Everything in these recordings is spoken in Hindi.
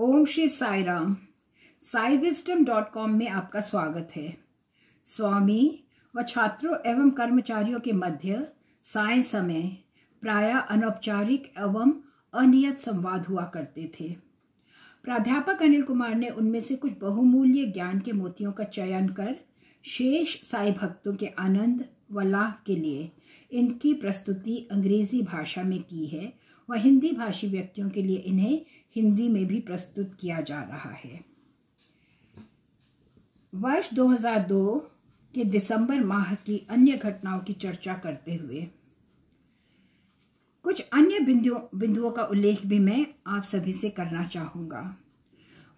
Om Shri Sai Ram Sai wisdom dot com में आपका स्वागत है। स्वामी व छात्रों एवं कर्मचारियों के मध्य साय समय प्राय अनौपचारिक एवं अनियत संवाद हुआ करते थे। प्राध्यापक अनिल कुमार ने उनमें से कुछ बहुमूल्य ज्ञान के मोतियों का चयन कर शेष साई भक्तों के आनंद व लाभ के लिए इनकी प्रस्तुति अंग्रेज़ी भाषा में की है व हिंदी भाषी व्यक्तियों के लिए इन्हें हिंदी में भी प्रस्तुत किया जा रहा है। वर्ष 2002 के दिसंबर माह की अन्य घटनाओं की चर्चा करते हुए कुछ अन्य बिंदुओं बिंदुओं का उल्लेख भी मैं आप सभी से करना चाहूँगा।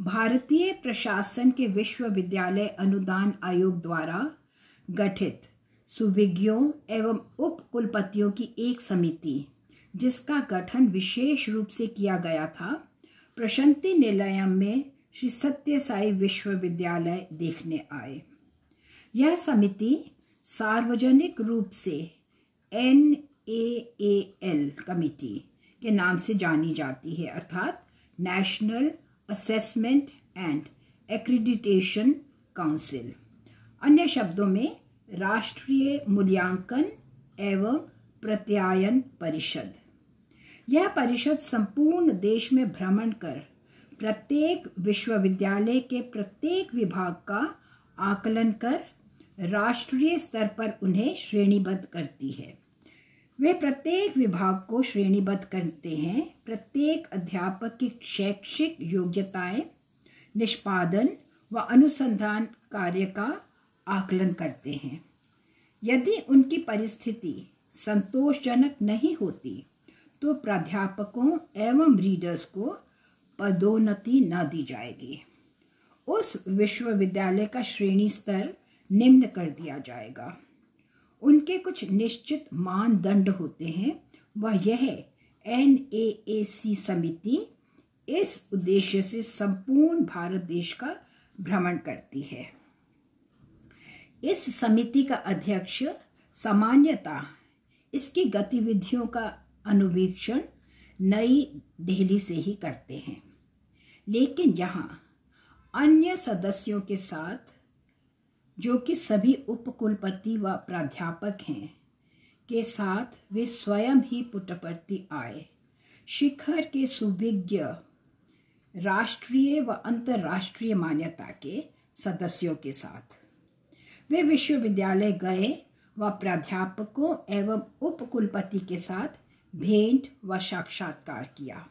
भारतीय प्रशासन के विश्वविद्यालय अनुदान आयोग द्वारा गठित सुविज्ञों एवं उप कुलपतियों की एक समिति, जिसका गठन विशेष रूप से किया गया था प्रशांति निलयम में श्री सत्य साई विश्वविद्यालय देखने आए। यह समिति सार्वजनिक रूप से एन ए एल कमिटी के नाम से जानी जाती है, अर्थात national assessment and accreditation council अन्य शब्दों में राष्ट्रीय मूल्यांकन एवं प्रत्यायन परिषद। यह परिषद संपूर्ण देश में भ्रमण कर प्रत्येक विश्वविद्यालय के प्रत्येक विभाग का आकलन कर राष्ट्रीय स्तर पर उन्हें श्रेणीबद्ध करती है। वे प्रत्येक विभाग को श्रेणीबद्ध करते हैं। प्रत्येक अध्यापक की शैक्षिक योग्यताएँ, निष्पादन व अनुसंधान कार्य का आकलन करते हैं। यदि उनकी परिस्थिति संतोषजनक नहीं होती तो प्राध्यापकों एवं रीडर्स को पदोन्नति न दी जाएगी। उस विश्वविद्यालय का श्रेणी स्तर निम्न कर दिया जाएगा। उनके कुछ निश्चित मानदंड होते हैं। वह यह एन ए सी समिति इस उद्देश्य से संपूर्ण भारत देश का भ्रमण करती है। इस समिति का अध्यक्ष सामान्यता इसकी गतिविधियों का अनुवीक्षण नई दिल्ली से ही करते हैं। लेकिन यहाँ अन्य सदस्यों के साथ, जो कि सभी उपकुलपति व प्राध्यापक हैं, के साथ वे स्वयं ही पुटपर्ति आए। शिखर के सुविज्ञ, राष्ट्रीय व अंतर्राष्ट्रीय मान्यता के सदस्यों के साथ। वे विश्वविद्यालय गए व प्राध्यापकों एवं उपकुलपति के साथ भेंट व साक्षात्कार किया।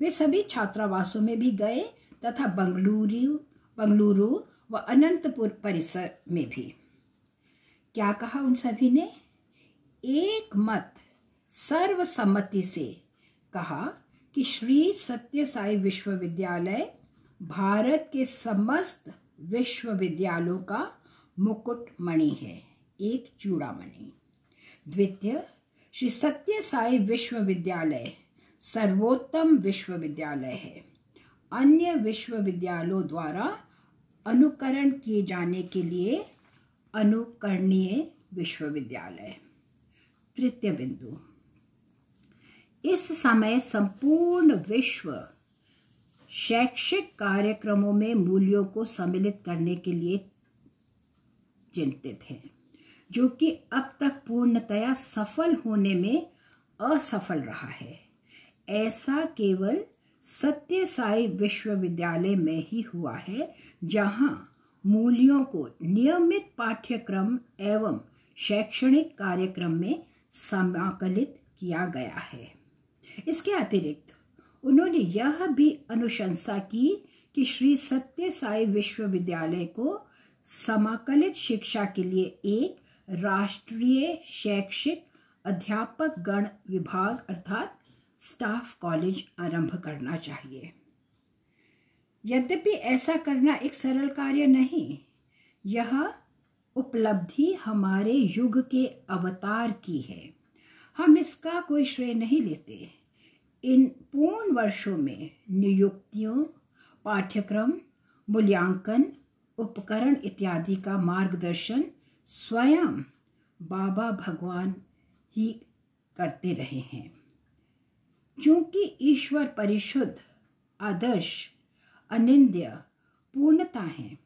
वे सभी छात्रावासों में भी गए तथा बंगलुरु बंगलुरु व अनंतपुर परिसर में भी। क्या कहा उन सभी ने? एक मत सर्वसम्मति से कहा कि श्री सत्य साई विश्वविद्यालय भारत के समस्त विश्वविद्यालयों का मुकुट मणि है, एक चूड़ामणि। द्वितीय श्री सत्य साई विश्वविद्यालय, सर्वोत्तम विश्वविद्यालय है। अन्य विश्वविद्यालयों द्वारा अनुकरण किए जाने के लिए अनुकरणीय विश्वविद्यालय। तृतीय बिंदु। इस समय संपूर्ण विश्व शैक्षिक कार्यक्रमों में मूल्यों को सम्मिलित करने के लिए चिंतित हैं। जो कि अब तक पूर्णतया सफल होने में असफल रहा है। ऐसा केवल सत्य साई विश्वविद्यालय में ही हुआ है, जहाँ मूल्यों को नियमित पाठ्यक्रम एवं शैक्षणिक कार्यक्रम में समाकलित किया गया है। इसके अतिरिक्त उन्होंने यह भी अनुशंसा की कि श्री सत्य साई विश्वविद्यालय को समाकलित शिक्षा के लिए एक राष्ट्रीय शैक्षिक अध्यापक गण विभाग अर्थात स्टाफ कॉलेज आरंभ करना चाहिए। यद्यपि ऐसा करना एक सरल कार्य नहीं, यह उपलब्धि हमारे युग के अवतार की है। हम इसका कोई श्रेय नहीं लेते। इन पूर्ण वर्षों में नियुक्तियों, पाठ्यक्रम, मूल्यांकन, उपकरण इत्यादि का मार्गदर्शन स्वयं बाबा भगवान ही करते रहे हैं। क्योंकि ईश्वर परिशुद्ध, आदर्श, अनिंद्य, पूर्णता है,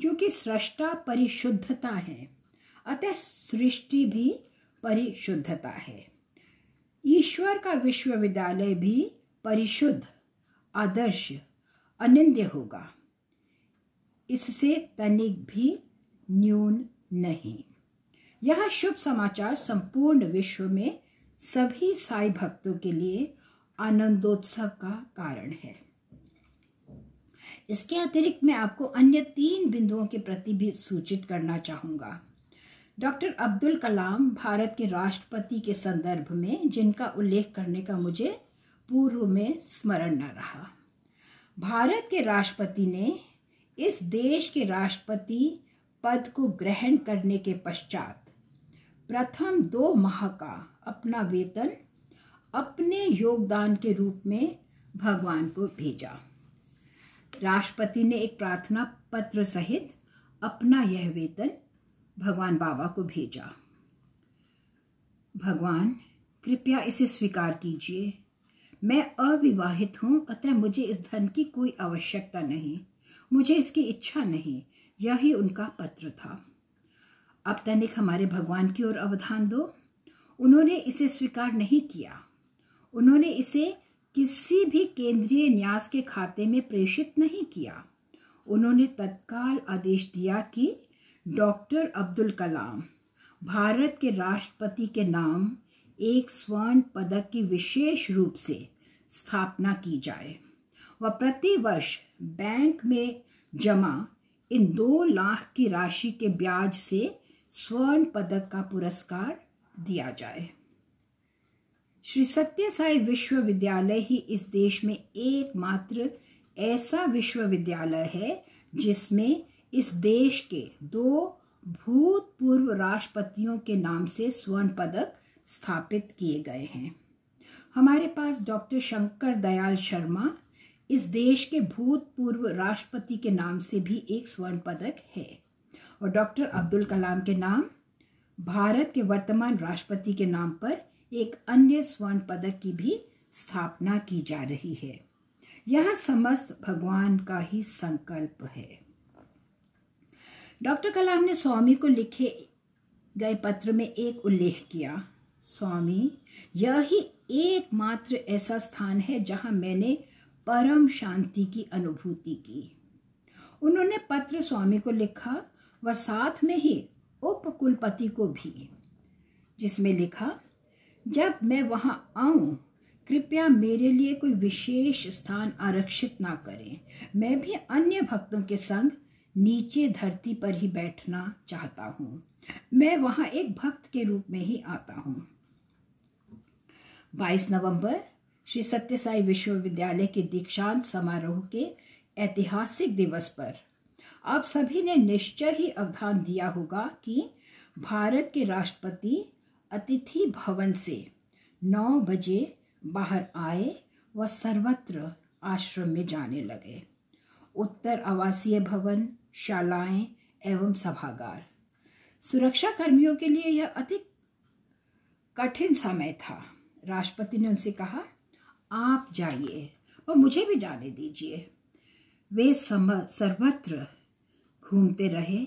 क्योंकि सृष्टा परिशुद्धता है, अतः सृष्टि भी परिशुद्धता है। ईश्वर का विश्वविद्यालय भी परिशुद्ध, आदर्श, अनिंद्य होगा। इससे तनिक भी न्यून नहीं। यह शुभ समाचार संपूर्ण विश्व में सभी साई भक्तों के लिए आनंदोत्सव का कारण है। इसके अतिरिक्त मैं आपको अन्य तीन बिंदुओं के प्रति भी सूचित करना चाहूँगा। डॉक्टर अब्दुल कलाम भारत के राष्ट्रपति के संदर्भ में, जिनका उल्लेख करने का मुझे पूर्व में स्मरण न रहा। भारत के राष्ट्रपति ने इस देश के राष्ट्रपति पद को ग्रहण करने के पश्चात प्रथम दो माह का अपना वेतन अपने योगदान के रूप में भगवान को भेजा। राष्ट्रपति ने एक प्रार्थना पत्र सहित अपना यह वेतन भगवान बाबा को भेजा। भगवान, कृपया इसे स्वीकार कीजिए। मैं अविवाहित हूँ, अतः मुझे इस धन की कोई आवश्यकता नहीं। मुझे इसकी इच्छा नहीं। यही उनका पत्र था। अब तनिक हमारे भगवान की ओर अवधान दो। उन्होंने इसे स्वीकार नहीं किया। उन्होंने इसे किसी भी केंद्रीय न्यास के खाते में प्रेषित नहीं किया। उन्होंने तत्काल आदेश दिया कि डॉक्टर अब्दुल कलाम, भारत के राष्ट्रपति के नाम एक स्वर्ण पदक की विशेष रूप से स्थापना की जाए। व प्रति वर्ष बैंक में जमा इन दो लाख की राशि के ब्याज से स्वर्ण पदक का पुरस्कार दिया जाए। श्री सत्य साई विश्वविद्यालय ही इस देश में एकमात्र ऐसा विश्वविद्यालय है जिसमें इस देश के दो भूतपूर्व राष्ट्रपतियों के नाम से स्वर्ण पदक स्थापित किए गए हैं। हमारे पास डॉक्टर शंकर दयाल शर्मा इस देश के भूतपूर्व राष्ट्रपति के नाम से भी एक स्वर्ण पदक है। और डॉक्टर अब्दुल कलाम के नाम, भारत के वर्तमान राष्ट्रपति के नाम पर एक अन्य स्वर्ण पदक की भी स्थापना की जा रही है। यह समस्त भगवान का ही संकल्प है। डॉक्टर कलाम ने स्वामी को लिखे गए पत्र में एक उल्लेख किया, स्वामी, यह एकमात्र ऐसा स्थान है जहाँ मैंने परम शांति की अनुभूति की। उन्होंने पत्र स्वामी को लिखा व साथ में ही उपकुलपति को भी, जिसमें लिखा, जब मैं वहाँ आऊँ, कृपया मेरे लिए कोई विशेष स्थान आरक्षित ना करें। मैं भी अन्य भक्तों के संग नीचे धरती पर ही बैठना चाहता हूँ। मैं वहाँ एक भक्त के रूप में ही आता हूँ। 22 नवंबर श्री सत्य साई विश्वविद्यालय के दीक्षांत समारोह के ऐतिहासिक दिवस पर। आप सभी ने निश्चय ही अवधान दिया होगा कि भारत के राष्ट्रपति अतिथि भवन से नौ बजे बाहर आए व सर्वत्र आश्रम में जाने लगे। उत्तर आवासीय भवन, शालाएँ एवं सभागार। सुरक्षा कर्मियों के लिए यह अति कठिन समय था। राष्ट्रपति ने उनसे कहा आप जाइए और मुझे भी जाने दीजिए। वे सम, सर्वत्र घूमते रहे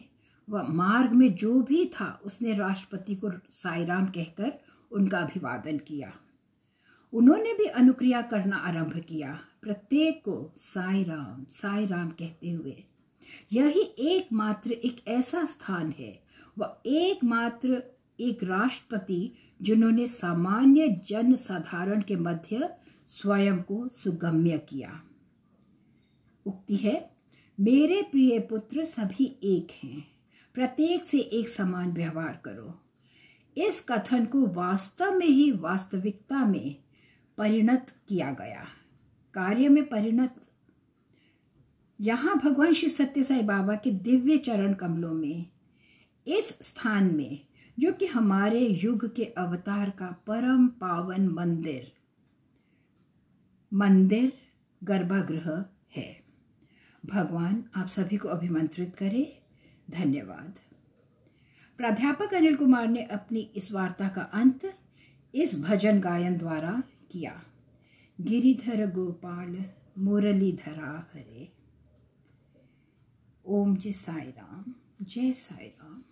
व मार्ग में जो भी था, उसने राष्ट्रपति को साईराम कहकर उनका अभिवादन किया। उन्होंने भी अनुक्रिया करना आरंभ किया। प्रत्येक को साई राम साई राम कहते हुए। यही एकमात्र एक ऐसा स्थान है व एकमात्र एक राष्ट्रपति जिन्होंने सामान्य जन साधारण के मध्य स्वयं को सुगम्य किया। उक्ति है, मेरे प्रिय पुत्र सभी एक हैं। प्रत्येक से एक समान व्यवहार करो। इस कथन को वास्तव में ही वास्तविकता में परिणत किया गया। कार्य में परिणत। यहाँ भगवान श्री सत्य साई बाबा के दिव्य चरण कमलों में, इस स्थान में, जो कि हमारे युग के अवतार का परम पावन मंदिर मंदिर गर्भगृह है। भगवान आप सभी को अभिमंत्रित करे। धन्यवाद। प्राध्यापक अनिल कुमार ने अपनी इस वार्ता का अंत इस भजन गायन द्वारा किया। गिरिधर गोपाल मुरलीधरा हरे। ओम जय साई राम। जय साई राम।